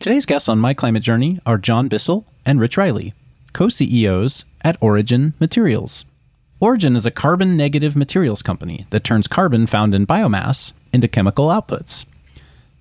Today's guests on My Climate Journey are John Bissell and Rich Riley, co CEOs at Origin Materials. Origin is a carbon negative materials company that turns carbon found in biomass into chemical outputs.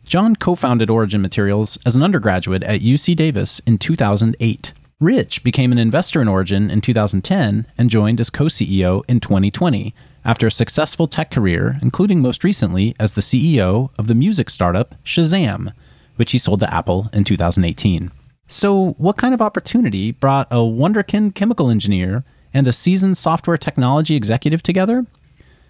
John co founded Origin Materials as an undergraduate at UC Davis in 2008. Rich became an investor in Origin in 2010 and joined as co CEO in 2020 after a successful tech career, including most recently as the CEO of the music startup Shazam which he sold to Apple in 2018. So, what kind of opportunity brought a wonderkind chemical engineer and a seasoned software technology executive together?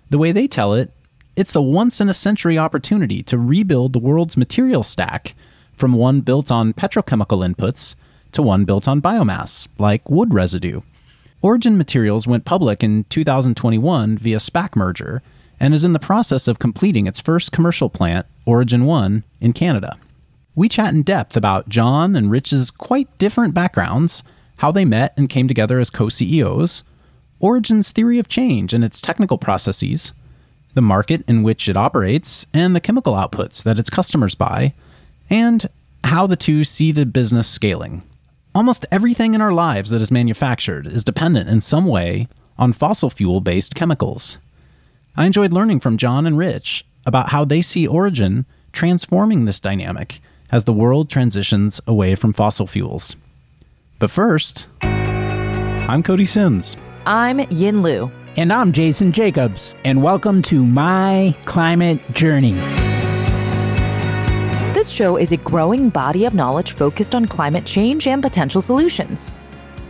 The way they tell it, it's the once in a century opportunity to rebuild the world's material stack from one built on petrochemical inputs to one built on biomass, like wood residue. Origin Materials went public in 2021 via SPAC merger and is in the process of completing its first commercial plant, Origin 1, in Canada. We chat in depth about John and Rich's quite different backgrounds, how they met and came together as co CEOs, Origin's theory of change and its technical processes, the market in which it operates, and the chemical outputs that its customers buy, and how the two see the business scaling. Almost everything in our lives that is manufactured is dependent in some way on fossil fuel based chemicals. I enjoyed learning from John and Rich about how they see Origin transforming this dynamic as the world transitions away from fossil fuels. But first, I'm Cody Simms. I'm Yin Lu. And I'm Jason Jacobs. And welcome to My Climate Journey. This show is a growing body of knowledge focused on climate change and potential solutions.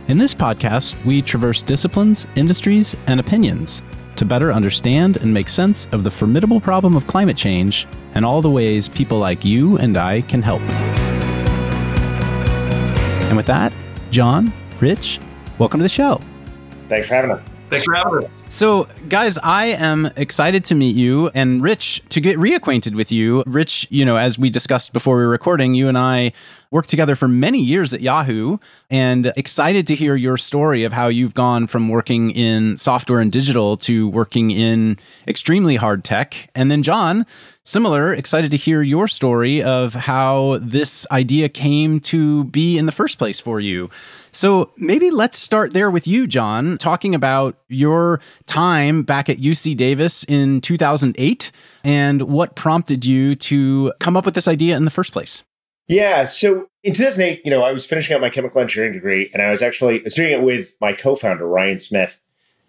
In this podcast, we traverse disciplines, industries, and opinions to better understand and make sense of the formidable problem of climate change and all the ways people like you and I can help. And with that, John, Rich, welcome to the show. Thanks for having us. Thanks for having us. So, guys, I am excited to meet you and Rich to get reacquainted with you. Rich, you know, as we discussed before we were recording, you and I worked together for many years at Yahoo and excited to hear your story of how you've gone from working in software and digital to working in extremely hard tech. And then, John, similar, excited to hear your story of how this idea came to be in the first place for you. So maybe let's start there with you, John, talking about your time back at UC Davis in 2008 and what prompted you to come up with this idea in the first place. Yeah. So in 2008, you know, I was finishing up my chemical engineering degree and I was actually I was doing it with my co-founder, Ryan Smith.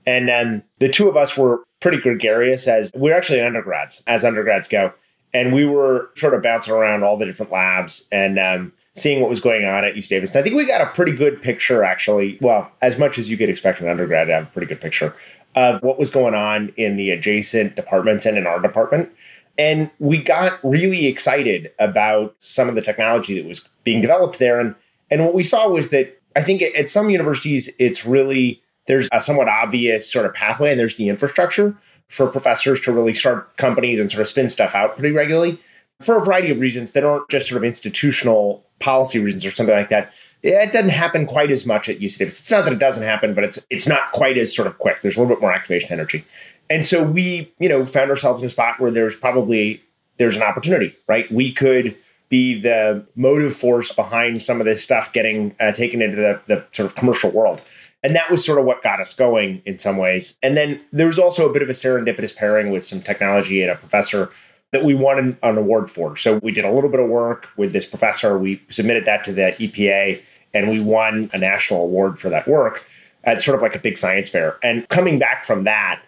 And then the two of us were pretty gregarious as we are actually undergrads, as undergrads go. And we were sort of bouncing around all the different labs and um, seeing what was going on at UC Davis. And I think we got a pretty good picture, actually. Well, as much as you could expect an undergrad to have a pretty good picture of what was going on in the adjacent departments and in our department. And we got really excited about some of the technology that was being developed there. And, and what we saw was that I think at some universities, it's really, there's a somewhat obvious sort of pathway and there's the infrastructure for professors to really start companies and sort of spin stuff out pretty regularly for a variety of reasons that aren't just sort of institutional policy reasons or something like that. It doesn't happen quite as much at UC Davis. It's not that it doesn't happen, but it's it's not quite as sort of quick. There's a little bit more activation energy. And so we, you know, found ourselves in a spot where there's probably there's an opportunity, right? We could be the motive force behind some of this stuff getting uh, taken into the, the sort of commercial world. And that was sort of what got us going in some ways. And then there was also a bit of a serendipitous pairing with some technology and a professor that we won an, award for. So we did a little bit of work with this professor. We submitted that to the EPA and we won a national award for that work at sort of like a big science fair. And coming back from that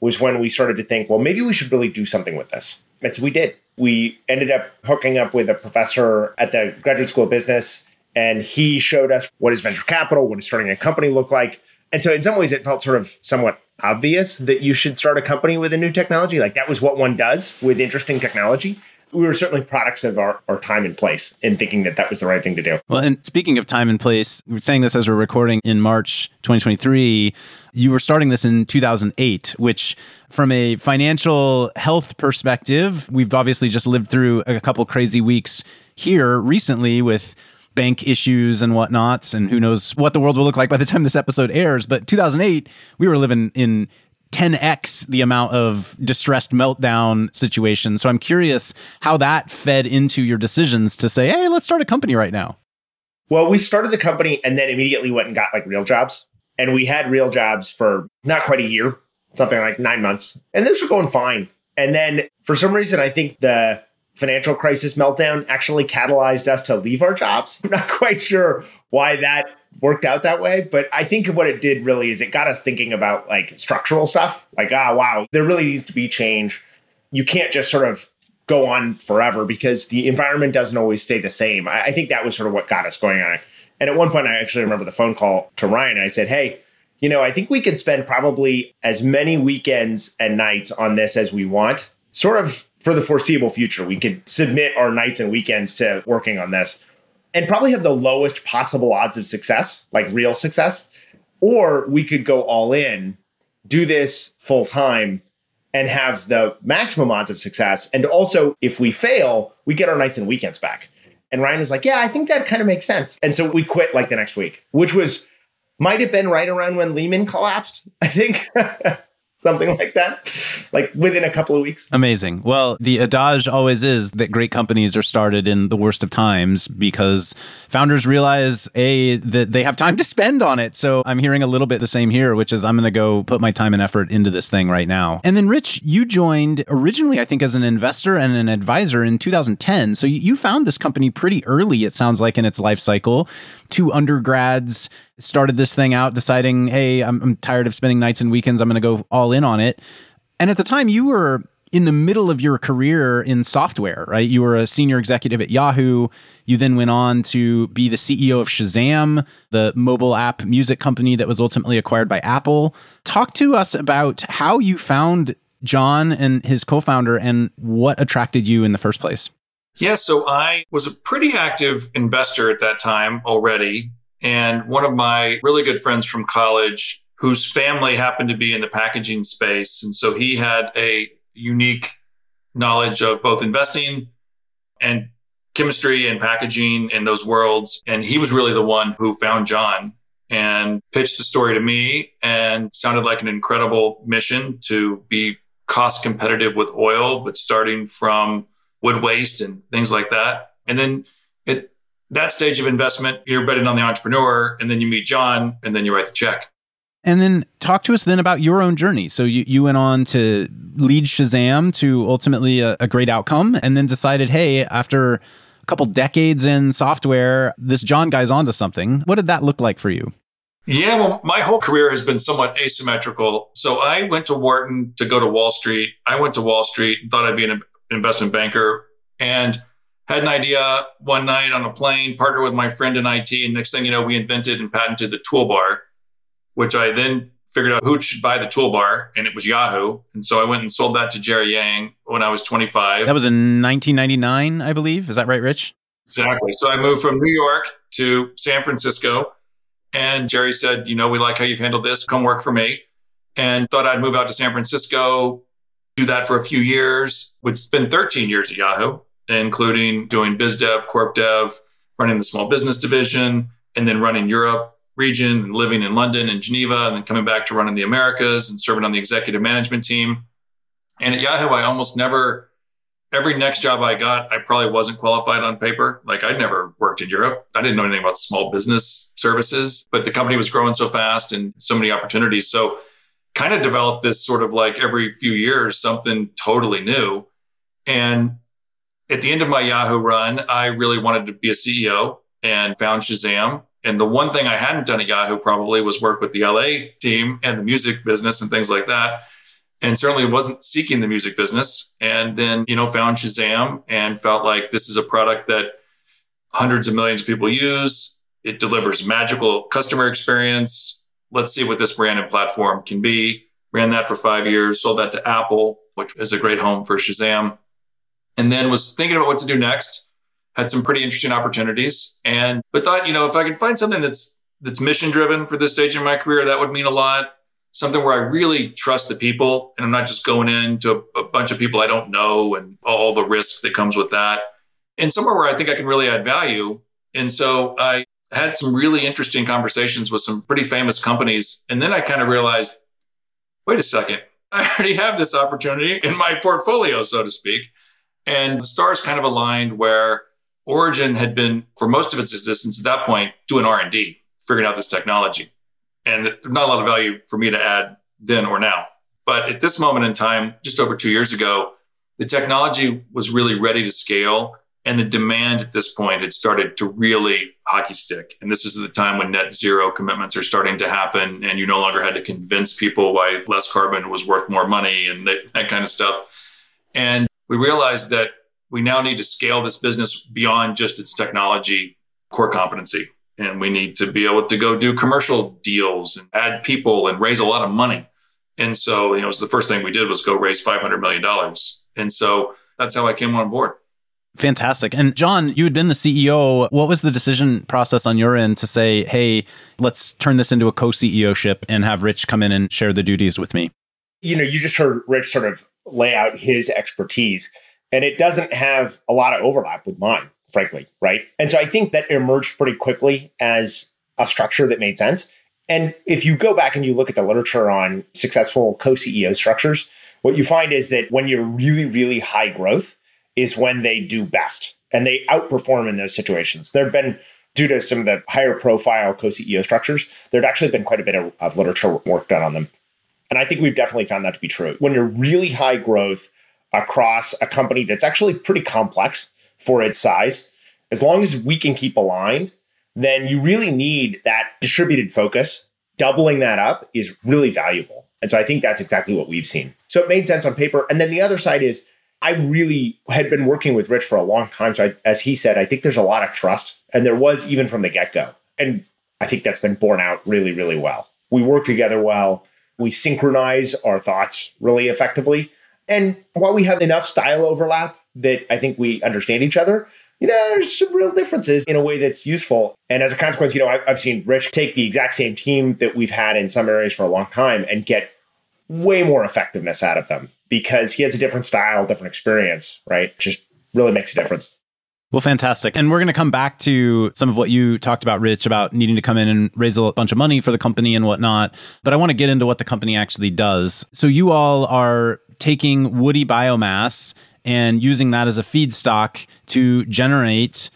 was when we started to think, well, maybe we should really do something with this. And so we did. We ended up hooking up with a professor at the Graduate School of Business, and he showed us what is venture capital, what is starting a company look like. And so, in some ways, it felt sort of somewhat obvious that you should start a company with a new technology. Like that was what one does with interesting technology. We were certainly products of our, our time and place in thinking that that was the right thing to do. Well, and speaking of time and place, we're saying this as we're recording in March 2023. You were starting this in 2008, which from a financial health perspective, we've obviously just lived through a couple crazy weeks here recently with bank issues and whatnots, and who knows what the world will look like by the time this episode airs. But 2008, we were living in 10x the amount of distressed meltdown situations. So I'm curious how that fed into your decisions to say, hey, let's start a company right now. Well, we started the company and then immediately went and got like real jobs. And we had real jobs for not quite a year, something like nine months. And this was going fine. And then for some reason, I think the financial crisis meltdown actually catalyzed us to leave our jobs. I'm not quite sure why that worked out that way, but I think what it did really is it got us thinking about like structural stuff. Like, ah, wow, there really needs to be change. You can't just sort of go on forever because the environment doesn't always stay the same. I, I think that was sort of what got us going on it. And at one point, I actually remember the phone call to Ryan. I said, hey, you know, I think we could spend probably as many weekends and nights on this as we want, sort of for the foreseeable future. We could submit our nights and weekends to working on this and probably have the lowest possible odds of success, like real success. Or we could go all in, do this full time, and have the maximum odds of success. And also, if we fail, we get our nights and weekends back. And Ryan was like, Yeah, I think that kind of makes sense. And so we quit like the next week, which was might have been right around when Lehman collapsed, I think. something like that, like within a couple of weeks. Amazing. Well, the adage always is that great companies are started in the worst of times because founders realize a that they have time to spend on it. So I'm hearing a little bit the same here, which is I'm going to go put my time and effort into this thing right now. And then, Rich, you joined originally, I think, as an investor and an advisor in 2010. So you found this company pretty early. It sounds like in its life cycle. Two undergrads started this thing out deciding, hey, I'm, I'm tired of spending nights and weekends. I'm going to go all in on it. And at the time, you were in the middle of your career in software, right? You were a senior executive at Yahoo. You then went on to be the CEO of Shazam, the mobile app music company that was ultimately acquired by Apple. Talk to us about how you found John and his co founder and what attracted you in the first place. Yeah, so I was a pretty active investor at that time already. And one of my really good friends from college, whose family happened to be in the packaging space. And so he had a unique knowledge of both investing and chemistry and packaging in those worlds. And he was really the one who found John and pitched the story to me and sounded like an incredible mission to be cost competitive with oil, but starting from wood waste and things like that. And then it that stage of investment, you're betting on the entrepreneur, and then you meet John, and then you write the check. And then talk to us then about your own journey. So you, you went on to lead Shazam to ultimately a, a great outcome, and then decided, hey, after a couple decades in software, this John guy's onto something. What did that look like for you? Yeah, well, my whole career has been somewhat asymmetrical. So I went to Wharton to go to Wall Street. I went to Wall Street thought I'd be an investment banker. And had an idea one night on a plane, partnered with my friend in IT, and next thing you know, we invented and patented the toolbar, which I then figured out who should buy the toolbar, and it was Yahoo. And so I went and sold that to Jerry Yang when I was 25. That was in 1999, I believe. Is that right, Rich? Exactly. So I moved from New York to San Francisco, and Jerry said, "You know, we like how you've handled this. Come work for me." And thought I'd move out to San Francisco, do that for a few years. Would spend 13 years at Yahoo including doing biz dev, corp dev, running the small business division, and then running Europe region and living in London and Geneva, and then coming back to running the Americas and serving on the executive management team. And at Yahoo, I almost never, every next job I got, I probably wasn't qualified on paper. Like I'd never worked in Europe. I didn't know anything about small business services, but the company was growing so fast and so many opportunities. So kind of developed this sort of like every few years, something totally new. And at the end of my Yahoo run, I really wanted to be a CEO and found Shazam. And the one thing I hadn't done at Yahoo probably was work with the LA team and the music business and things like that. And certainly wasn't seeking the music business. And then, you know, found Shazam and felt like this is a product that hundreds of millions of people use. It delivers magical customer experience. Let's see what this brand and platform can be. Ran that for five years, sold that to Apple, which is a great home for Shazam and then was thinking about what to do next. Had some pretty interesting opportunities, and but thought, you know, if I could find something that's that's mission driven for this stage in my career, that would mean a lot. Something where I really trust the people, and I'm not just going into a, a bunch of people I don't know and all the risks that comes with that. And somewhere where I think I can really add value. And so I had some really interesting conversations with some pretty famous companies, and then I kind of realized wait a second, I already have this opportunity in my portfolio, so to speak. And the stars kind of aligned where Origin had been, for most of its existence at that point, doing R&D, figuring out this technology. And not a lot of value for me to add then or now. But at this moment in time, just over two years ago, the technology was really ready to scale. And the demand at this point had started to really hockey stick. And this is the time when net zero commitments are starting to happen. And you no longer had to convince people why less carbon was worth more money and that, that kind of stuff. And we realized that we now need to scale this business beyond just its technology core competency. And we need to be able to go do commercial deals and add people and raise a lot of money. And so, you know, it was the first thing we did was go raise $500 million. And so that's how I came on board. Fantastic. And John, you had been the CEO. What was the decision process on your end to say, hey, let's turn this into a co CEO ship and have Rich come in and share the duties with me? You know, you just heard Rich sort of lay out his expertise, and it doesn't have a lot of overlap with mine, frankly, right? And so I think that emerged pretty quickly as a structure that made sense. And if you go back and you look at the literature on successful co CEO structures, what you find is that when you're really, really high growth is when they do best and they outperform in those situations. There have been, due to some of the higher profile co CEO structures, there had actually been quite a bit of, of literature work done on them. And I think we've definitely found that to be true. When you're really high growth across a company that's actually pretty complex for its size, as long as we can keep aligned, then you really need that distributed focus. Doubling that up is really valuable. And so I think that's exactly what we've seen. So it made sense on paper. And then the other side is I really had been working with Rich for a long time. So I, as he said, I think there's a lot of trust. And there was even from the get go. And I think that's been borne out really, really well. We work together well. We synchronize our thoughts really effectively. And while we have enough style overlap that I think we understand each other, you know, there's some real differences in a way that's useful. And as a consequence, you know, I've seen Rich take the exact same team that we've had in some areas for a long time and get way more effectiveness out of them because he has a different style, different experience, right? Just really makes a difference. Well, fantastic. And we're going to come back to some of what you talked about, Rich, about needing to come in and raise a bunch of money for the company and whatnot. But I want to get into what the company actually does. So, you all are taking woody biomass and using that as a feedstock to generate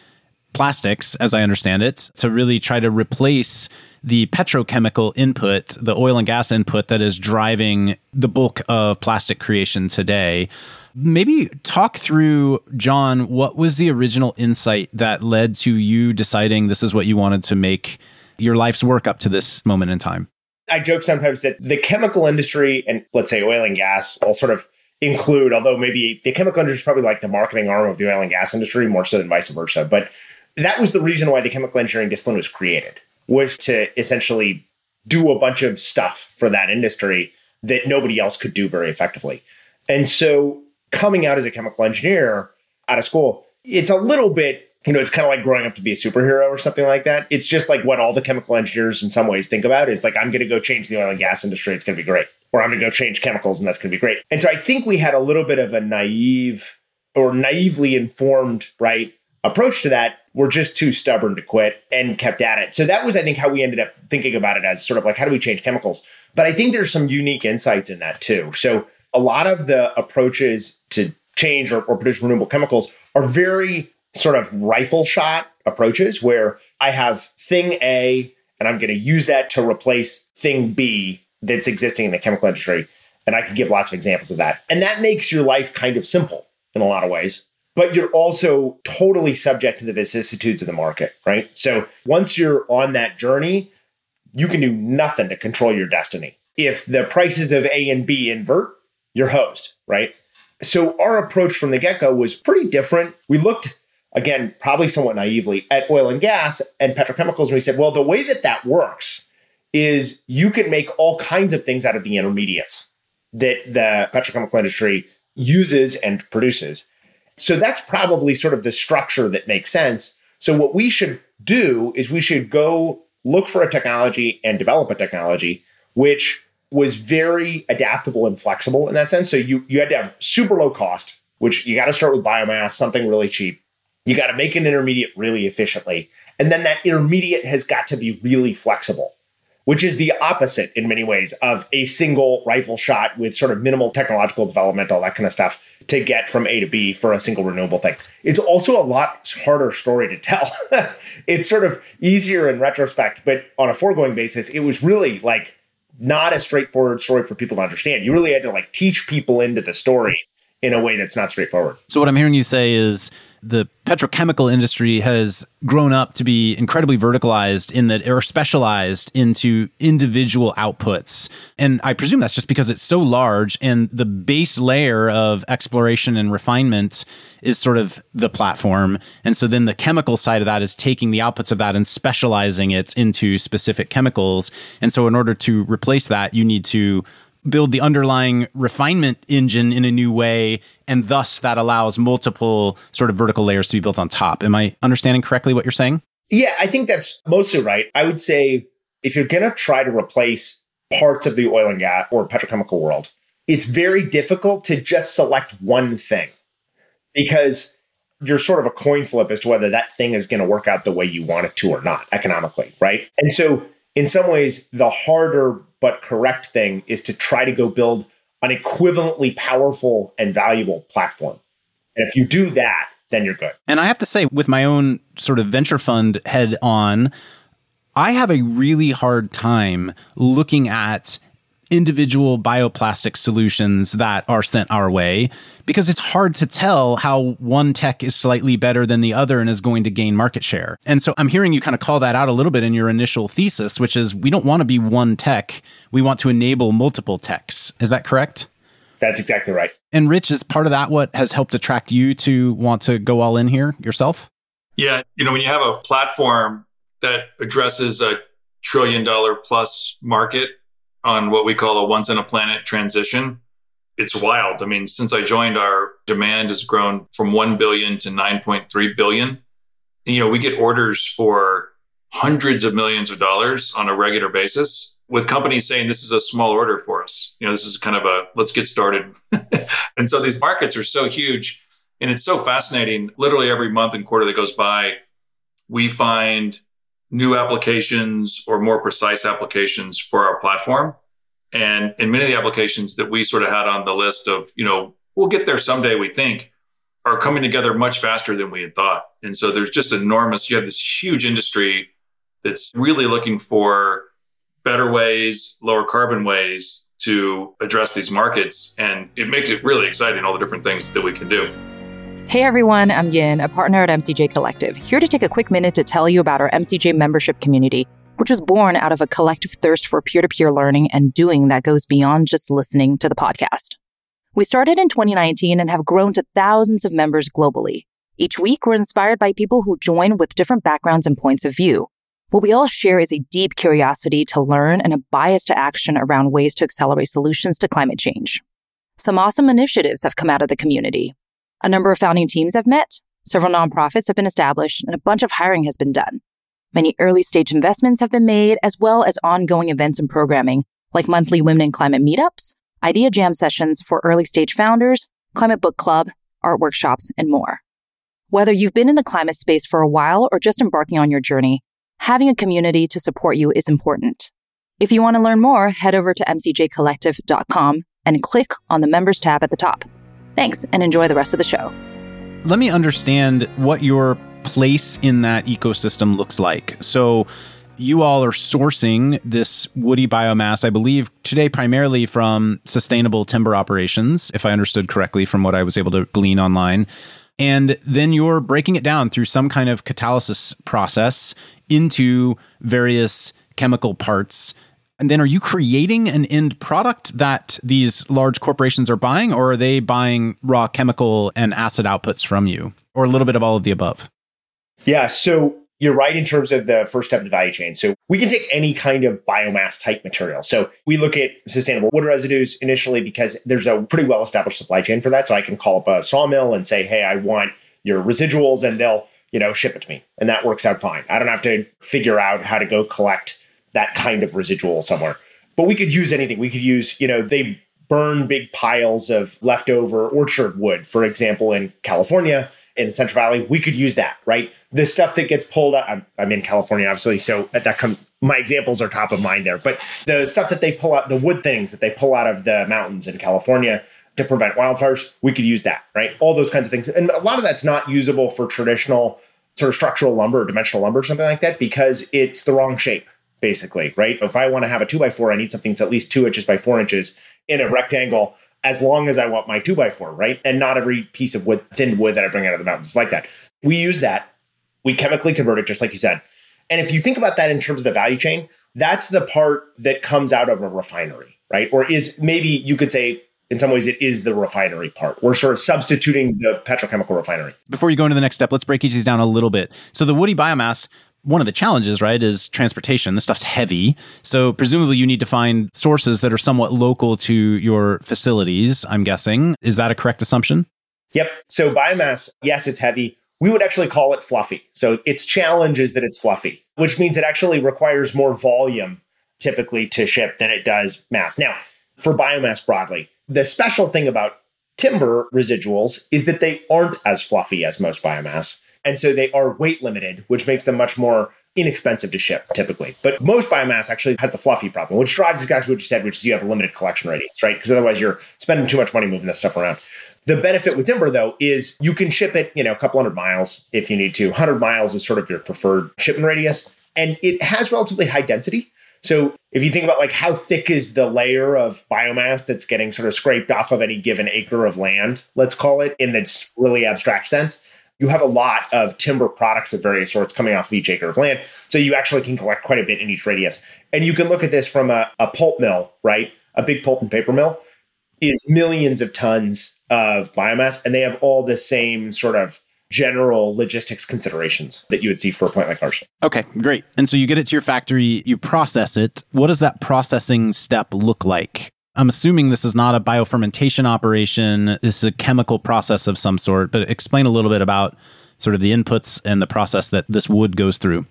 plastics, as I understand it, to really try to replace the petrochemical input, the oil and gas input that is driving the bulk of plastic creation today. Maybe talk through, John, what was the original insight that led to you deciding this is what you wanted to make your life's work up to this moment in time? I joke sometimes that the chemical industry and let's say oil and gas all sort of include, although maybe the chemical industry is probably like the marketing arm of the oil and gas industry more so than vice versa. But that was the reason why the chemical engineering discipline was created was to essentially do a bunch of stuff for that industry that nobody else could do very effectively. And so coming out as a chemical engineer out of school, it's a little bit, you know, it's kind of like growing up to be a superhero or something like that. It's just like what all the chemical engineers in some ways think about is like, I'm going to go change the oil and gas industry. It's going to be great. Or I'm going to go change chemicals and that's going to be great. And so I think we had a little bit of a naive or naively informed, right, approach to that were just too stubborn to quit and kept at it. So that was, I think, how we ended up thinking about it as sort of like, how do we change chemicals? But I think there's some unique insights in that too. So a lot of the approaches to change or, or produce renewable chemicals are very sort of rifle shot approaches where I have thing A and I'm going to use that to replace thing B that's existing in the chemical industry. And I could give lots of examples of that. And that makes your life kind of simple in a lot of ways but you're also totally subject to the vicissitudes of the market, right? So once you're on that journey, you can do nothing to control your destiny. If the prices of A and B invert, you're hosed, right? So our approach from the get go was pretty different. We looked, again, probably somewhat naively at oil and gas and petrochemicals. And we said, well, the way that that works is you can make all kinds of things out of the intermediates that the petrochemical industry uses and produces. So that's probably sort of the structure that makes sense. So what we should do is we should go look for a technology and develop a technology which was very adaptable and flexible in that sense. So you you had to have super low cost, which you got to start with biomass, something really cheap. You got to make an intermediate really efficiently. And then that intermediate has got to be really flexible. which is the opposite in many ways of a single rifle shot with sort of minimal technological development, all that kind of stuff to get from A to B for a single renewable thing. It's also a lot harder story to tell. it's sort of easier in retrospect, but on a foregoing basis, it was really like not a straightforward story for people to understand. You really had to like teach people into the story in a way that's not straightforward. So what I'm hearing you say is the petrochemical industry has grown up to be incredibly verticalized in that or specialized into individual outputs. And I presume that's just because it's so large and the base layer of exploration and refinement is sort of the platform. And so then the chemical side of that is taking the outputs of that and specializing it into specific chemicals. And so in order to replace that, you need to build the underlying refinement engine in a new way and thus that allows multiple sort of vertical layers to be built on top. Am i understanding correctly what you're saying? Yeah i think that's mostly right. I would say if you're going to try to replace parts of the oil and gas or petrochemical world it's very difficult to just select one thing because you're sort of a coin flip as to whether that thing is going to work out the way you want it to or not economically right? And so in some ways the harder but correct thing is to try to go build an equivalently powerful and valuable platform. And if you do that, then you're good. And I have to say, with my own sort of venture fund head on, I have a really hard time looking at individual bioplastic solutions that are sent our way because it's hard to tell how one tech is slightly better than the other and is going to gain market share. And so I'm hearing you kind of call that out a little bit in your initial thesis, which is we don't want to be one tech. We want to enable multiple techs. Is that correct? That's exactly right. And Rich, is part of that what has helped attract you to want to go all in here yourself? Yeah. You know, when you have a platform that addresses a trillion dollar plus market on what we call a once in a planet transition. It's wild. I mean, since I joined, our demand has grown from 1 billion to 9.3 billion. You know, we get orders for hundreds of millions of dollars on a regular basis with companies saying this is a small order for us. You know, this is kind of a let's get started. and so these markets are so huge and it's so fascinating. Literally every month and quarter that goes by, we find new applications or more precise applications for our platform. And in many of the applications that we sort of had on the list of, you know, we'll get there someday, we think, are coming together much faster than we had thought. And so there's just enormous, you have this huge industry that's really looking for better ways, lower carbon ways to address these markets. And it makes it really exciting, all the different things that we can do. Hey everyone, I'm Yin, a partner at MCJ Collective, here to take a quick minute to tell you about our MCJ membership community, which was born out of a collective thirst for peer to peer learning and doing that goes beyond just listening to the podcast. We started in 2019 and have grown to thousands of members globally. Each week, we're inspired by people who join with different backgrounds and points of view. What we all share is a deep curiosity to learn and a bias to action around ways to accelerate solutions to climate change. Some awesome initiatives have come out of the community, a number of founding teams have met, several nonprofits have been established, and a bunch of hiring has been done. Many early stage investments have been made, as well as ongoing events and programming, like monthly Women in Climate meetups, idea jam sessions for early stage founders, climate book club, art workshops, and more. Whether you've been in the climate space for a while or just embarking on your journey, having a community to support you is important. If you want to learn more, head over to mcjcollective.com and click on the members tab at the top. Thanks and enjoy the rest of the show. Let me understand what your place in that ecosystem looks like. So, you all are sourcing this woody biomass, I believe, today primarily from sustainable timber operations, if I understood correctly from what I was able to glean online. And then you're breaking it down through some kind of catalysis process into various chemical parts and then are you creating an end product that these large corporations are buying, or are they buying raw chemical and acid outputs from you, or a little bit of all of the above? Yeah. So you're right in terms of the first step of the value chain. So we can take any kind of biomass type material. So we look at sustainable wood residues initially because there's a pretty well established supply chain for that. So I can call up a sawmill and say, hey, I want your residuals, and they'll you know ship it to me, and that works out fine. I don't have to figure out how to go collect that kind of residual somewhere. But we could use anything. We could use, you know, they burn big piles of leftover orchard wood, for example, in California, in the Central Valley. We could use that, right? The stuff that gets pulled out, I'm, I'm in California, obviously, so that comes my examples are top of mind there. But the stuff that they pull out, the wood things that they pull out of the mountains in California to prevent wildfires, we could use that, right? All those kinds of things. And a lot of that's not usable for traditional sort of structural lumber or dimensional lumber or something like that because it's the wrong shape, basically, right? If I want to have a two by four, I need something that's at least two inches by four inches in a rectangle as long as I want my two by four, right? And not every piece of wood, thin wood that I bring out of the mountains is like that. We use that. We chemically convert it, just like you said. And if you think about that in terms of the value chain, that's the part that comes out of a refinery, right? Or is maybe you could say in some ways it is the refinery part. We're sort of substituting the petrochemical refinery. Before you go into the next step, let's break each of these down a little bit. So the woody biomass, one of the challenges, right, is transportation. This stuff's heavy. So presumably you need to find sources that are somewhat local to your facilities, I'm guessing. Is that a correct assumption? Yep. So biomass, yes, it's heavy. We would actually call it fluffy. So its challenge is that it's fluffy, which means it actually requires more volume typically to ship than it does mass. Now, for biomass broadly, the special thing about timber residuals is that they aren't as fluffy as most biomass. And so they are weight limited, which makes them much more inexpensive to ship typically. But most biomass actually has the fluffy problem, which drives exactly what you said, which is you have a limited collection radius, right? Because otherwise you're spending too much money moving this stuff around. The benefit with timber, though, is you can ship it, you know, a couple hundred miles if you need to. 100 miles is sort of your preferred shipment radius. And it has relatively high density. So if you think about like how thick is the layer of biomass that's getting sort of scraped off of any given acre of land, let's call it in this really abstract sense, you have a lot of timber products of various sorts coming off of each acre of land. So you actually can collect quite a bit in each radius. And you can look at this from a, a pulp mill, right? A big pulp and paper mill is millions of tons of biomass, and they have all the same sort of general logistics considerations that you would see for a plant like ours. Okay, great. And so you get it to your factory, you process it. What does that processing step look like? I'm assuming this is not a biofermentation operation. This is a chemical process of some sort, but explain a little bit about sort of the inputs and the process that this wood goes through.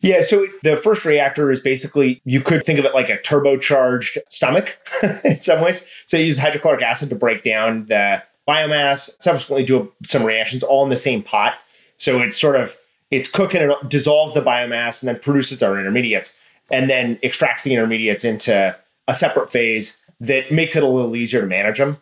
Yeah, so the first reactor is basically, you could think of it like a turbocharged stomach in some ways. So you use hydrochloric acid to break down the biomass, subsequently do some reactions all in the same pot. So it's sort of it's cooking it dissolves the biomass and then produces our intermediates and then extracts the intermediates into a separate phase that makes it a little easier to manage them.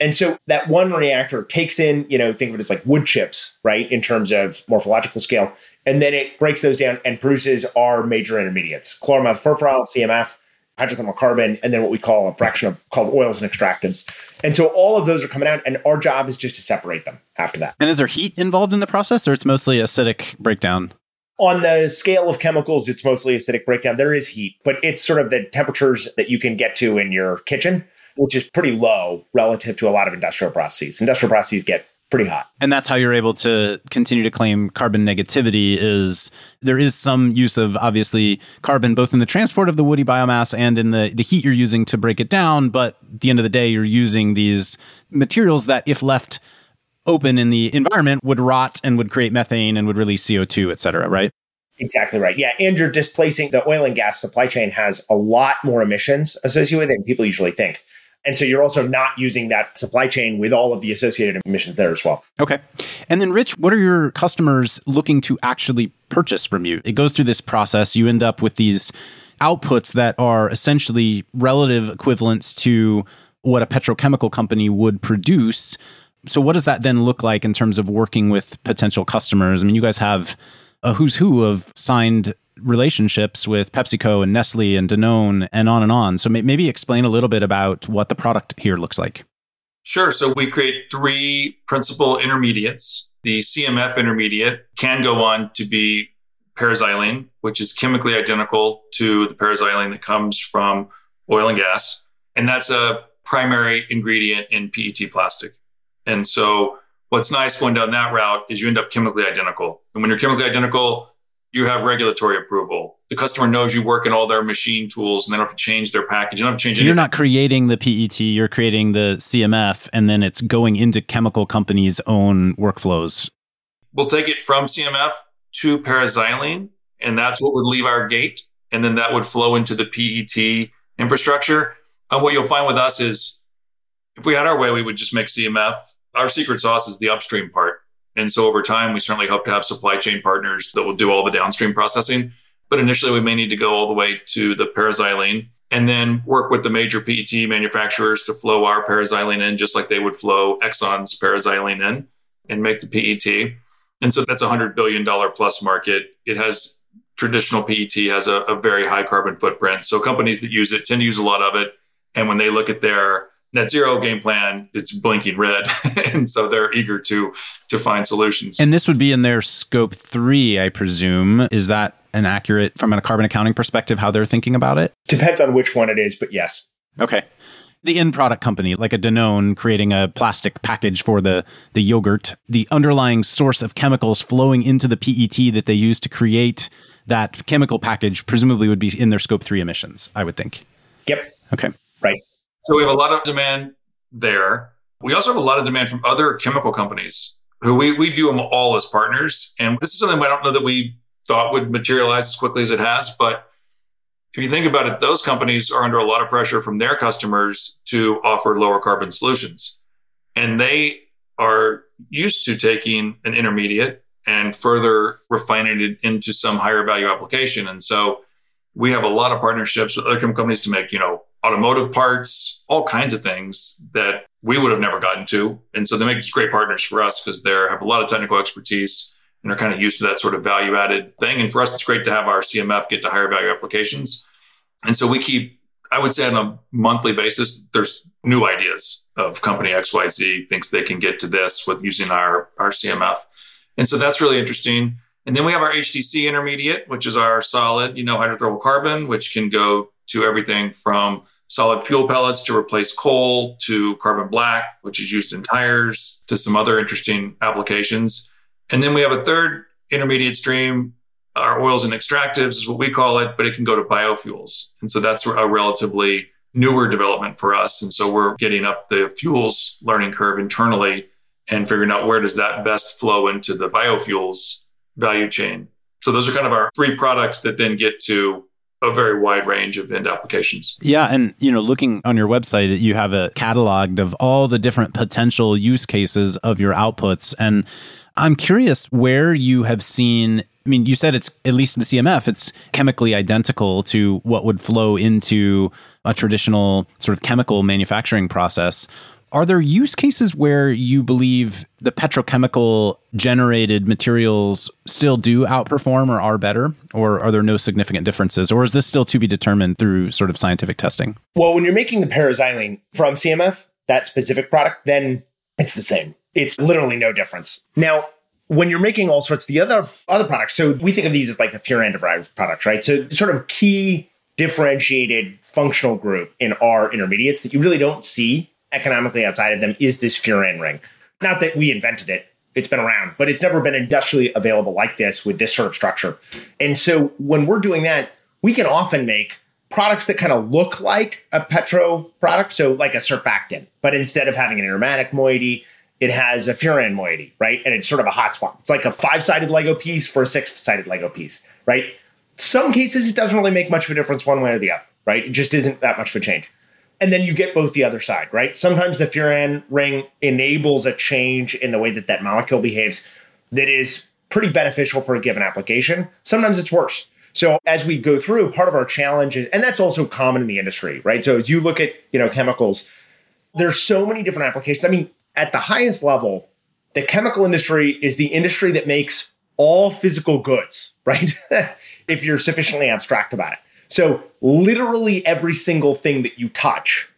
And so that one reactor takes in, you know, think of it as like wood chips, right, in terms of morphological scale. And then it breaks those down and produces our major intermediates, chloromethylfurfural, CMF, hydrothermal carbon, and then what we call a fraction of called oils and extractives. And so all of those are coming out, and our job is just to separate them after that. And is there heat involved in the process, or it's mostly acidic breakdown? On the scale of chemicals, it's mostly acidic breakdown. There is heat, but it's sort of the temperatures that you can get to in your kitchen, which is pretty low relative to a lot of industrial processes. Industrial processes get pretty hot. And that's how you're able to continue to claim carbon negativity is there is some use of obviously carbon both in the transport of the woody biomass and in the, the heat you're using to break it down. But at the end of the day, you're using these materials that if left open in the environment would rot and would create methane and would release CO2, et cetera, right? Exactly right. Yeah. And you're displacing the oil and gas supply chain has a lot more emissions associated with it than people usually think. And so you're also not using that supply chain with all of the associated emissions there as well. Okay. And then, Rich, what are your customers looking to actually purchase from you? It goes through this process. You end up with these outputs that are essentially relative equivalents to what a petrochemical company would produce. So, what does that then look like in terms of working with potential customers? I mean, you guys have a who's who of signed relationships with PepsiCo and Nestle and Danone and on and on. So maybe explain a little bit about what the product here looks like. Sure. So we create three principal intermediates. The CMF intermediate can go on to be paraxylene, which is chemically identical to the paraxylene that comes from oil and gas. And that's a primary ingredient in PET plastic. And so what's nice going down that route is you end up chemically identical. And when you're chemically identical, you have regulatory approval. The customer knows you work in all their machine tools and they don't have to change their package. You don't have to change so You're not creating the PET, you're creating the CMF, and then it's going into chemical companies' own workflows. We'll take it from CMF to paraxylene, and that's what would leave our gate. And then that would flow into the PET infrastructure. And what you'll find with us is if we had our way, we would just make CMF. Our secret sauce is the upstream part. And so over time, we certainly hope to have supply chain partners that will do all the downstream processing. but initially we may need to go all the way to the paraxylene and then work with the major PET manufacturers to flow our paraxylene in just like they would flow Exxon's paraxylene in and make the PET. And so that's a $100 billion plus market. It has traditional PET has a, a very high carbon footprint. So companies that use it tend to use a lot of it. And when they look at their net zero game plan, it's blinking red. and so they're eager to to find solutions. And this would be in their scope three, I presume. Is that an accurate from a carbon accounting perspective how they're thinking about it? Depends on which one it is, but yes. Okay. The end product company, like a Danone creating a plastic package for the, the yogurt, the underlying source of chemicals flowing into the PET that they use to create that chemical package presumably would be in their scope three emissions, I would think. Yep. Okay. Right. So we have a lot of demand there. We also have a lot of demand from other chemical companies who we, we view them all as partners. And this is something I don't know that we thought would materialize as quickly as it has. But if you think about it, those companies are under a lot of pressure from their customers to offer lower carbon solutions. And they are used to taking an intermediate and further refining it into some higher value application. And so we have a lot of partnerships with other companies to make, you know, automotive parts, all kinds of things that we would have never gotten to. And so they make just great partners for us because they have a lot of technical expertise and are kind of used to that sort of value added thing. And for us, it's great to have our CMF get to higher value applications. And so we keep, I would say on a monthly basis, there's new ideas of company XYZ thinks they can get to this with using our, our CMF. And so that's really interesting. And then we have our HTC intermediate, which is our solid, you know, hydrothermal carbon, which can go to everything from solid fuel pellets to replace coal to carbon black, which is used in tires, to some other interesting applications. And then we have a third intermediate stream. Our oils and extractives is what we call it, but it can go to biofuels. And so that's a relatively newer development for us. And so we're getting up the fuels learning curve internally and figuring out where does that best flow into the biofuels value chain. So those are kind of our three products that then get to a very wide range of end applications. Yeah, and you know, looking on your website, you have a cataloged of all the different potential use cases of your outputs and I'm curious where you have seen I mean, you said it's at least in the CMF, it's chemically identical to what would flow into a traditional sort of chemical manufacturing process. Are there use cases where you believe the petrochemical generated materials still do outperform or are better? Or are there no significant differences? Or is this still to be determined through sort of scientific testing? Well, when you're making the paraxylene from CMF, that specific product, then it's the same. It's literally no difference. Now, when you're making all sorts of the other other products, so we think of these as like the furan derived products, right? So sort of key differentiated functional group in our intermediates that you really don't see economically outside of them is this furan ring. Not that we invented it, it's been around, but it's never been industrially available like this with this sort of structure. And so when we're doing that, we can often make products that kind of look like a petro product, so like a surfactant, but instead of having an aromatic moiety, it has a furan moiety, right? And it's sort of a hot swap. It's like a five-sided Lego piece for a six-sided Lego piece, right? Some cases it doesn't really make much of a difference one way or the other, right? It just isn't that much of a change and then you get both the other side, right? Sometimes the furan ring enables a change in the way that that molecule behaves that is pretty beneficial for a given application. Sometimes it's worse. So as we go through, part of our challenge is, and that's also common in the industry, right? So as you look at, you know, chemicals, there's so many different applications. I mean, at the highest level, the chemical industry is the industry that makes all physical goods, right? if you're sufficiently abstract about it. So literally every single thing that you touch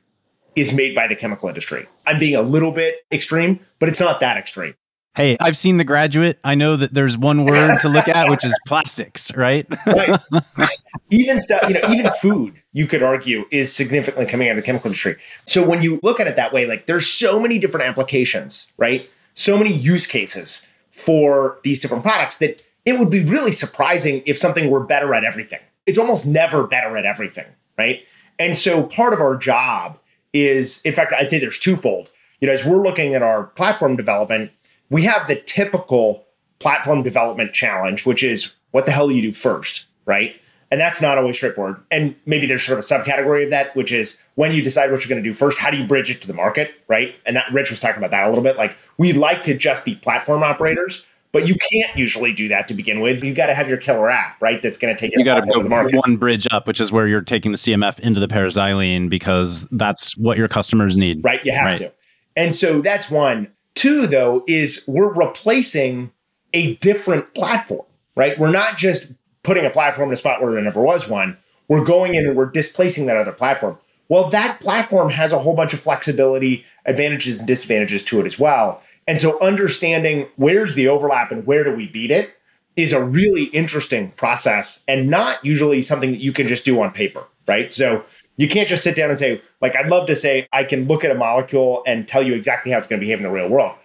is made by the chemical industry. I'm being a little bit extreme, but it's not that extreme. Hey, I've seen The Graduate. I know that there's one word to look at, which is plastics, right? right. Even stuff, you know, even food, you could argue, is significantly coming out of the chemical industry. So when you look at it that way, like there's so many different applications, right? So many use cases for these different products that it would be really surprising if something were better at everything it's almost never better at everything, right? And so part of our job is, in fact, I'd say there's twofold. You know, as we're looking at our platform development, we have the typical platform development challenge, which is what the hell do you do first, right? And that's not always straightforward. And maybe there's sort of a subcategory of that, which is when you decide what you're going to do first, how do you bridge it to the market, right? And that Rich was talking about that a little bit. Like we like to just be platform operators, But you can't usually do that to begin with. You got to have your killer app, right? That's going to take you got to go one bridge up, which is where you're taking the CMF into the paraxylene because that's what your customers need. Right, you have right. to. And so that's one. Two, though, is we're replacing a different platform, right? We're not just putting a platform in a spot where there never was one. We're going in and we're displacing that other platform. Well, that platform has a whole bunch of flexibility, advantages and disadvantages to it as well. And so understanding where's the overlap and where do we beat it is a really interesting process and not usually something that you can just do on paper, right? So you can't just sit down and say, like, I'd love to say I can look at a molecule and tell you exactly how it's going to behave in the real world.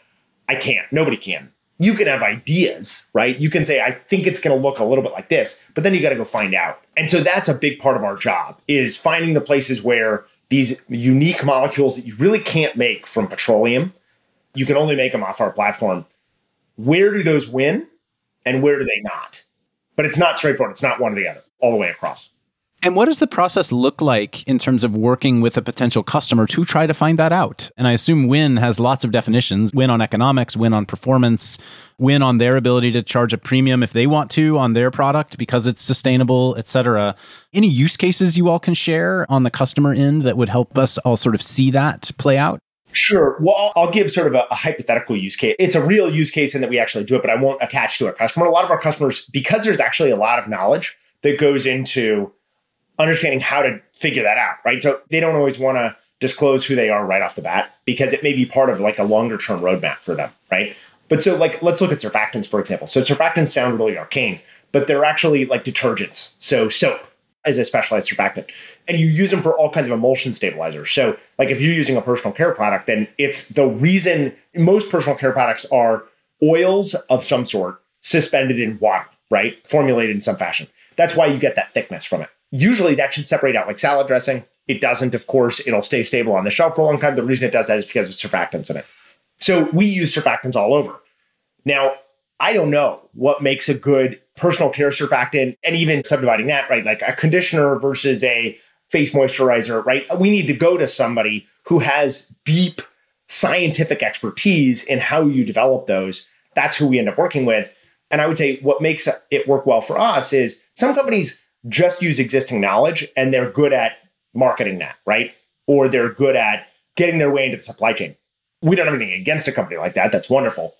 I can't. Nobody can. You can have ideas, right? You can say, I think it's going to look a little bit like this, but then you got to go find out. And so that's a big part of our job is finding the places where these unique molecules that you really can't make from petroleum you can only make them off our platform. Where do those win and where do they not? But it's not straightforward. It's not one or the other, all the way across. And what does the process look like in terms of working with a potential customer to try to find that out? And I assume win has lots of definitions win on economics, win on performance, win on their ability to charge a premium if they want to on their product because it's sustainable, et cetera. Any use cases you all can share on the customer end that would help us all sort of see that play out? Sure. Well, I'll, give sort of a, a, hypothetical use case. It's a real use case in that we actually do it, but I won't attach to a customer. A lot of our customers, because there's actually a lot of knowledge that goes into understanding how to figure that out, right? So they don't always want to disclose who they are right off the bat because it may be part of like a longer term roadmap for them, right? But so like let's look at surfactants for example. So surfactants sound really arcane, but they're actually like detergents. So soap as a specialized surfactant. And you use them for all kinds of emulsion stabilizers. So, like if you're using a personal care product, then it's the reason most personal care products are oils of some sort suspended in water, right? Formulated in some fashion. That's why you get that thickness from it. Usually that should separate out like salad dressing. It doesn't, of course, it'll stay stable on the shelf for a long time. The reason it does that is because of surfactants in it. So we use surfactants all over. Now, I don't know what makes a good personal care surfactant and even subdividing that, right? Like a conditioner versus a face moisturizer, right? We need to go to somebody who has deep scientific expertise in how you develop those. That's who we end up working with. And I would say what makes it work well for us is some companies just use existing knowledge and they're good at marketing that, right? Or they're good at getting their way into the supply chain. We don't have anything against a company like that. That's wonderful.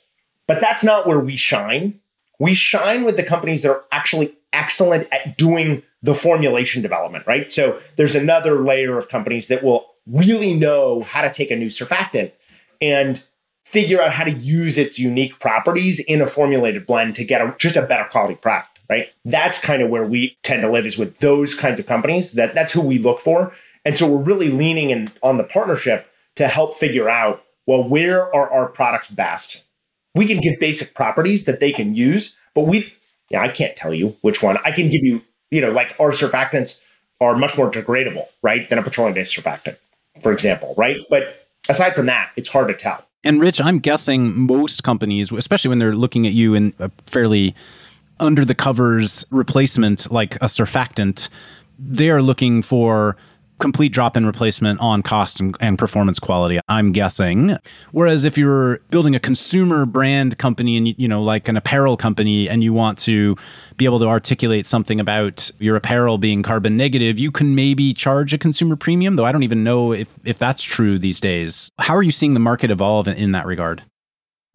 But that's not where we shine. We shine with the companies that are actually excellent at doing the formulation development, right? So there's another layer of companies that will really know how to take a new surfactant and figure out how to use its unique properties in a formulated blend to get a, just a better quality product, right? That's kind of where we tend to live is with those kinds of companies. That that's who we look for. And so we're really leaning in on the partnership to help figure out well where are our products best we can give basic properties that they can use, but we, yeah, I can't tell you which one. I can give you, you know, like our surfactants are much more degradable, right, than a petroleum based surfactant, for example, right? But aside from that, it's hard to tell. And Rich, I'm guessing most companies, especially when they're looking at you in a fairly under the covers replacement like a surfactant, they are looking for complete drop in replacement on cost and, and, performance quality, I'm guessing. Whereas if you're building a consumer brand company and, you know, like an apparel company, and you want to be able to articulate something about your apparel being carbon negative, you can maybe charge a consumer premium, though I don't even know if, if that's true these days. How are you seeing the market evolve in, in that regard?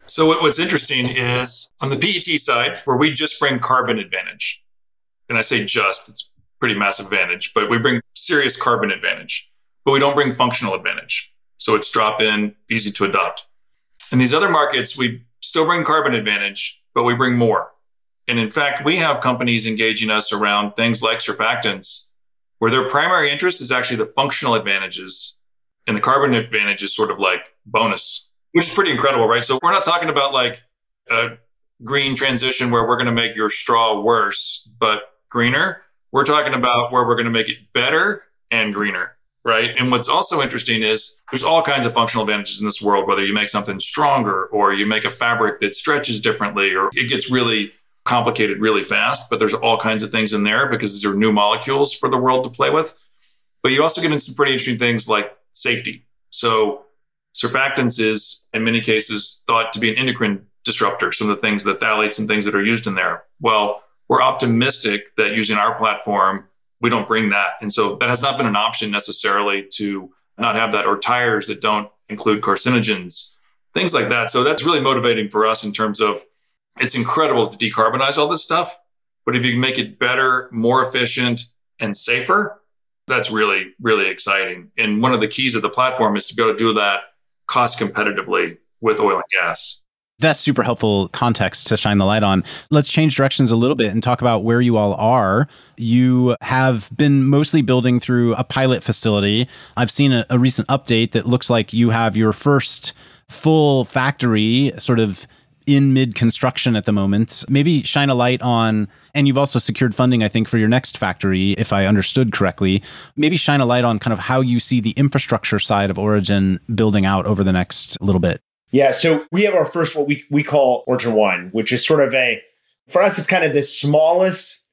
So, what's interesting is on the PET side, where we just bring carbon advantage. And I say just, it's pretty massive advantage, but we bring serious carbon advantage, but we don't bring functional advantage. So it's drop in, easy to adopt. In these other markets, we still bring carbon advantage, but we bring more. And in fact, we have companies engaging us around things like surfactants, where their primary interest is actually the functional advantages, and the carbon advantage is sort of like bonus, which is pretty incredible, right? So we're not talking about like a green transition where we're going to make your straw worse, but greener. We're talking about where we're going to make it better and greener, right? And what's also interesting is there's all kinds of functional advantages in this world, whether you make something stronger or you make a fabric that stretches differently or it gets really complicated really fast, but there's all kinds of things in there because these are new molecules for the world to play with. But you also get into some pretty interesting things like safety. So surfactants is in many cases thought to be an endocrine disruptor, some of the things, the phthalates and things that are used in there. Well, we're optimistic that using our platform, we don't bring that. And so that has not been an option necessarily to not have that, or tires that don't include carcinogens, things like that. So that's really motivating for us in terms of it's incredible to decarbonize all this stuff. But if you can make it better, more efficient, and safer, that's really, really exciting. And one of the keys of the platform is to be able to do that cost competitively with oil and gas. That's super helpful context to shine the light on. Let's change directions a little bit and talk about where you all are. You have been mostly building through a pilot facility. I've seen a, a recent update that looks like you have your first full factory sort of in mid construction at the moment. Maybe shine a light on, and you've also secured funding, I think, for your next factory, if I understood correctly. Maybe shine a light on kind of how you see the infrastructure side of Origin building out over the next little bit. Yeah, so we have our first what we we call Origin One, which is sort of a for us, it's kind of the smallest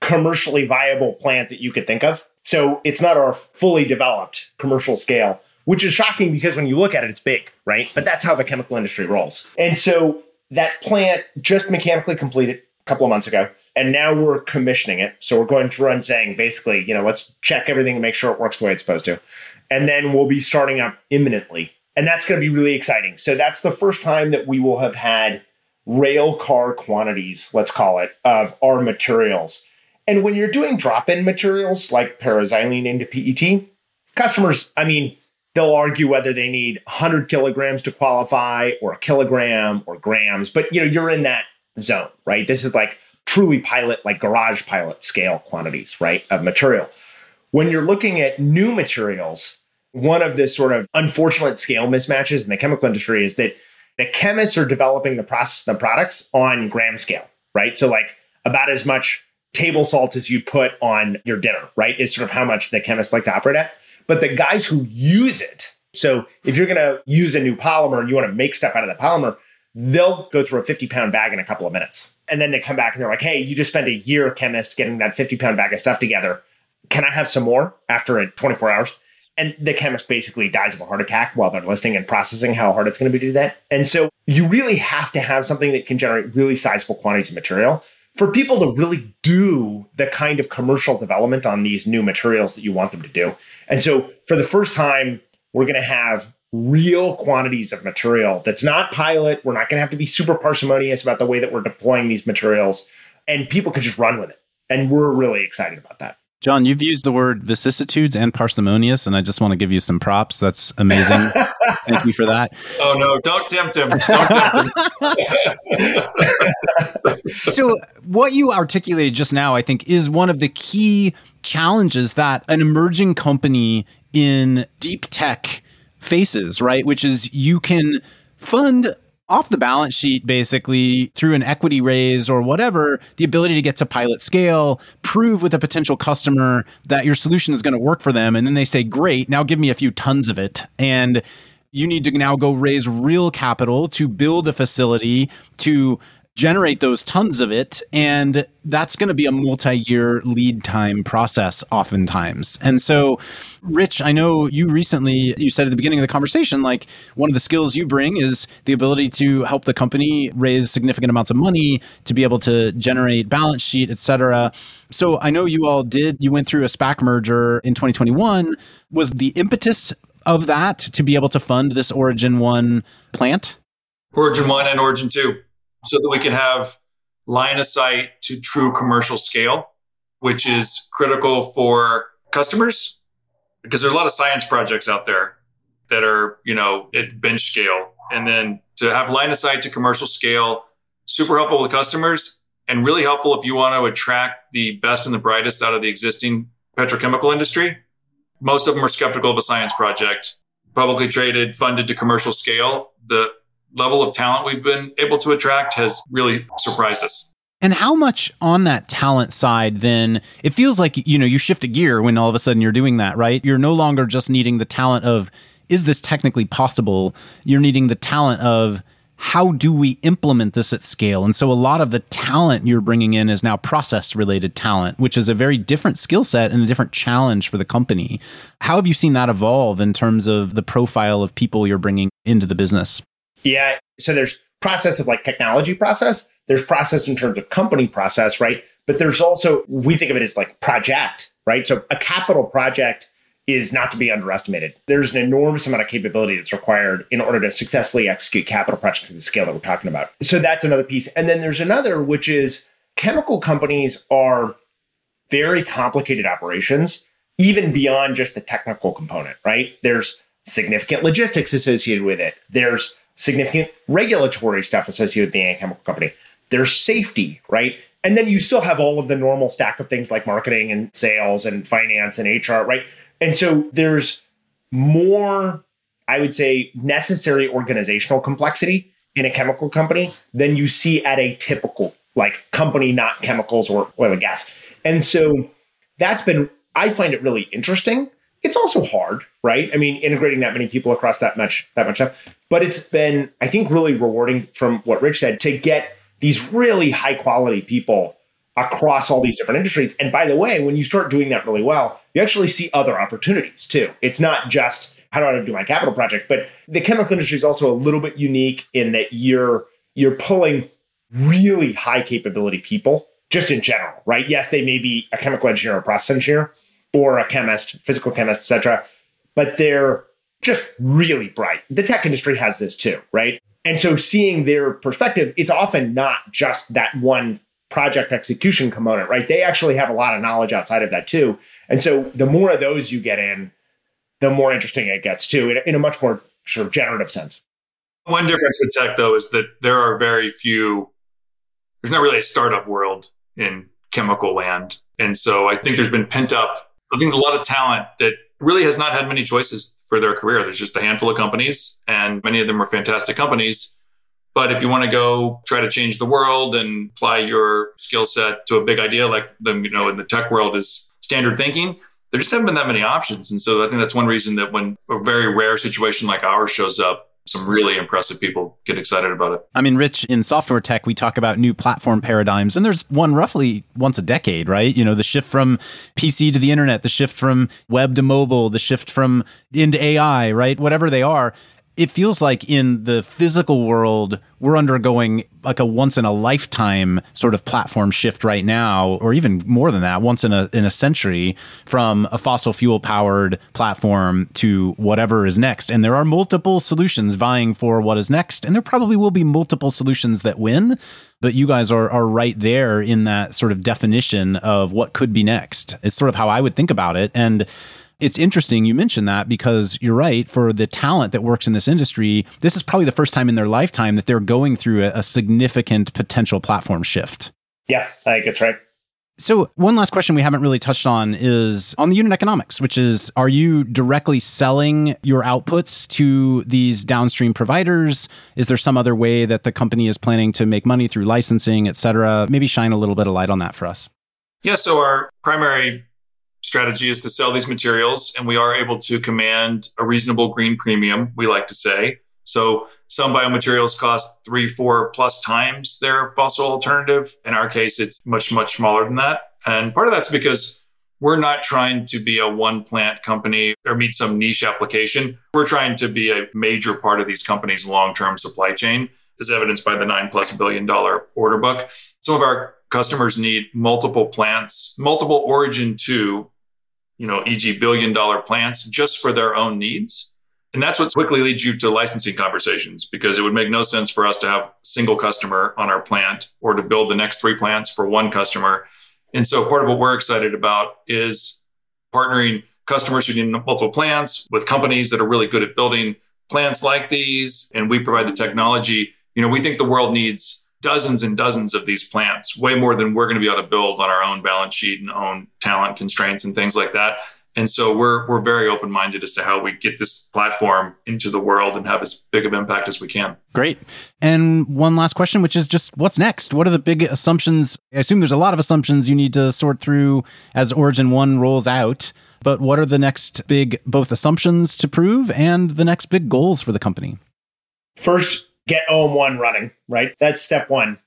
commercially viable plant that you could think of. So it's not our fully developed commercial scale which is shocking because when you look at it, it's big, right? But that's how the chemical industry rolls. And so that plant just mechanically completed a couple of months ago. And now we're commissioning it. So we're going through and saying, basically, you know, let's check everything and make sure it works the way it's supposed to. And then we'll be starting up imminently. And that's going to be really exciting. So that's the first time that we will have had rail car quantities, let's call it, of our materials. And when you're doing drop in materials like paraxylene into PET, customers, I mean, they'll argue whether they need 100 kilograms to qualify or a kilogram or grams but you know you're in that zone right this is like truly pilot like garage pilot scale quantities right of material when you're looking at new materials one of the sort of unfortunate scale mismatches in the chemical industry is that the chemists are developing the process the products on gram scale right so like about as much table salt as you put on your dinner right is sort of how much the chemists like to operate at but the guys who use it, so if you're going to use a new polymer and you want to make stuff out of the polymer, they'll go through a 50 pound bag in a couple of minutes. And then they come back and they're like, hey, you just spent a year, chemist, getting that 50 pound bag of stuff together. Can I have some more after 24 hours? And the chemist basically dies of a heart attack while they're listening and processing how hard it's going to be to do that. And so you really have to have something that can generate really sizable quantities of material for people to really do the kind of commercial development on these new materials that you want them to do. And so for the first time, we're going to have real quantities of material that's not pilot. We're not going to have to be super parsimonious about the way that we're deploying these materials, and people can just run with it. And we're really excited about that. John, you've used the word vicissitudes and parsimonious, and I just want to give you some props. That's amazing. Thank you for that. Oh no! Don't tempt him! Don't tempt him. so, what you articulated just now, I think, is one of the key challenges that an emerging company in deep tech faces. Right, which is you can fund off the balance sheet, basically through an equity raise or whatever, the ability to get to pilot scale, prove with a potential customer that your solution is going to work for them. And then they say, great, now give me a few tons of it. And you need to now go raise real capital to build a facility to generate those tons of it. And that's going to be a multi year lead time process, oftentimes. And so, Rich, I know you recently, you said at the beginning of the conversation, like one of the skills you bring is the ability to help the company raise significant amounts of money, to be able to generate balance sheet, et cetera. So I know you all did, you went through a SPAC merger in 2021. Was the impetus of that to be able to fund this Origin 1 plant? Origin 1 and Origin 2 so that we can have line of sight to true commercial scale, which is critical for customers because there's a lot of science projects out there that are, you know, at bench scale. And then to have line of sight to commercial scale, super helpful with customers and really helpful if you want to attract the best and the brightest out of the existing petrochemical industry. Most of them are skeptical of a science project, publicly traded, funded to commercial scale. The level of talent we've been able to attract has really surprised us. And how much on that talent side then it feels like you know you shift a gear when all of a sudden you're doing that, right? You're no longer just needing the talent of is this technically possible? You're needing the talent of how do we implement this at scale? And so a lot of the talent you're bringing in is now process related talent, which is a very different skill set and a different challenge for the company. How have you seen that evolve in terms of the profile of people you're bringing into the business? Yeah. So there's process of like technology process. There's process in terms of company process, right? But there's also, we think of it as like project, right? So a capital project is not to be underestimated. There's an enormous amount of capability that's required in order to successfully execute capital projects at the scale that we're talking about. So that's another piece. And then there's another, which is chemical companies are very complicated operations, even beyond just the technical component, right? There's significant logistics associated with it. There's significant regulatory stuff associated with being a chemical company. There's safety, right? And then you still have all of the normal stack of things like marketing and sales and finance and HR, right? And so there's more, I would say, necessary organizational complexity in a chemical company than you see at a typical like company, not chemicals or oil and gas. And so that's been, I find it really interesting. It's also hard, right? I mean, integrating that many people across that much, that much stuff. But it's been, I think, really rewarding from what Rich said to get these really high quality people across all these different industries. And by the way, when you start doing that really well, you actually see other opportunities too. It's not just how do I do my capital project, but the chemical industry is also a little bit unique in that you're you're pulling really high capability people just in general, right? Yes, they may be a chemical engineer or process engineer or a chemist, physical chemist, etc., but they're just really bright. The tech industry has this too, right? And so seeing their perspective, it's often not just that one project execution component, right? They actually have a lot of knowledge outside of that too. And so the more of those you get in, the more interesting it gets too, in, in a much more sort of generative sense. One difference with tech, though, is that there are very few, there's not really a startup world in chemical land. And so I think there's been pent up, I think a lot of talent that really has not had many choices for their career. There's just a handful of companies, and many of them are fantastic companies. But if you want to go try to change the world and apply your skill set to a big idea like the you know in the tech world is standard thinking, there just haven't been that many options. And so I think that's one reason that when a very rare situation like ours shows up, some really impressive people get excited about it. I mean, Rich, in software tech, we talk about new platform paradigms, and there's one roughly once a decade, right? You know, the shift from PC to the internet, the shift from web to mobile, the shift from into AI, right? Whatever they are it feels like in the physical world we're undergoing like a once in a lifetime sort of platform shift right now or even more than that once in a in a century from a fossil fuel powered platform to whatever is next. And there are multiple solutions vying for what is next and there probably will be multiple solutions that win but you guys are are right there in that sort of definition of what could be next. It's sort of how I would think about it. And it's interesting you mentioned that because you're right. For the talent that works in this industry, this is probably the first time in their lifetime that they're going through a, a significant potential platform shift. Yeah, I think that's right. So, one last question we haven't really touched on is on the unit economics, which is are you directly selling your outputs to these downstream providers? Is there some other way that the company is planning to make money through licensing, et cetera? Maybe shine a little bit of light on that for us. Yeah, so our primary strategy is to sell these materials, and we are able to command a reasonable green premium, we like to say. So some biomaterials cost three, four plus times their fossil alternative. In our case, it's much, much smaller than that. And part of that's because we're not trying to be a one plant company or meet some niche application. We're trying to be a major part of these companies' long term supply chain, as evidenced by the nine plus billion dollar order book. Some of our customers need multiple plants, multiple Origin 2 you know, e.g., billion dollar plants just for their own needs. And that's what quickly leads you to licensing conversations because it would make no sense for us to have a single customer on our plant or to build the next three plants for one customer. And so part of what we're excited about is partnering customers who need multiple plants with companies that are really good at building plants like these. And we provide the technology. You know, we think the world needs dozens and dozens of these plants, way more than we're going to be able to build on our own balance sheet and own talent constraints and things like that. And so we're we're very open minded as to how we get this platform into the world and have as big of impact as we can. Great. And one last question, which is just what's next? What are the big assumptions? I assume there's a lot of assumptions you need to sort through as Origin One rolls out. But what are the next big both assumptions to prove and the next big goals for the company? First, get OM1 running, right? That's step one.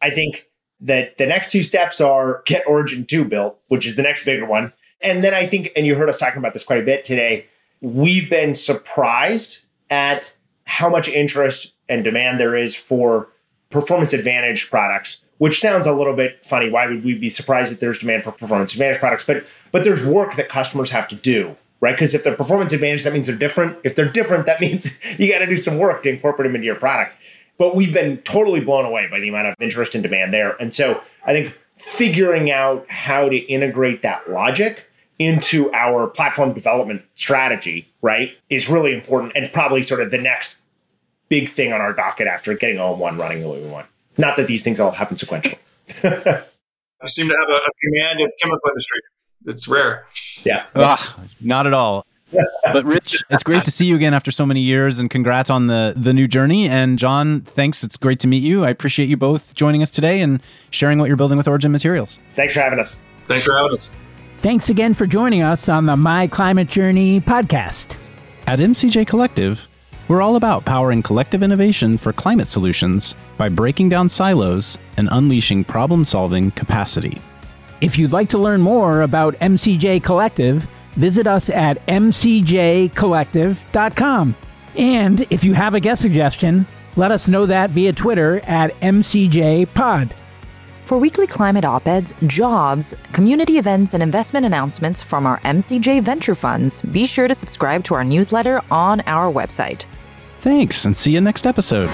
I think that the next two steps are get Origin 2 built, which is the next bigger one. And then I think, and you heard us talking about this quite a bit today, we've been surprised at how much interest and demand there is for performance advantage products which sounds a little bit funny why would we be surprised that there's demand for performance advantage products but but there's work that customers have to do right because if they're performance advantage that means they're different if they're different that means you got to do some work to incorporate them into your product but we've been totally blown away by the amount of interest and demand there and so i think figuring out how to integrate that logic into our platform development strategy, right, is really important and probably sort of the next big thing on our docket after getting OM1 running the way we want. Not that these things all happen sequentially. you seem to have a, a command of chemical industry. It's rare. Yeah. Ugh, not at all. but Rich, it's great to see you again after so many years, and congrats on the the new journey. And John, thanks. It's great to meet you. I appreciate you both joining us today and sharing what you're building with Origin Materials. Thanks for having us. Thanks for having us. Thanks again for joining us on the My Climate Journey podcast. At MCJ Collective, we're all about powering collective innovation for climate solutions by breaking down silos and unleashing problem solving capacity. If you'd like to learn more about MCJ Collective, visit us at mcjcollective.com. And if you have a guest suggestion, let us know that via Twitter at MCJPod. For weekly climate op eds, jobs, community events, and investment announcements from our MCJ venture funds, be sure to subscribe to our newsletter on our website. Thanks, and see you next episode.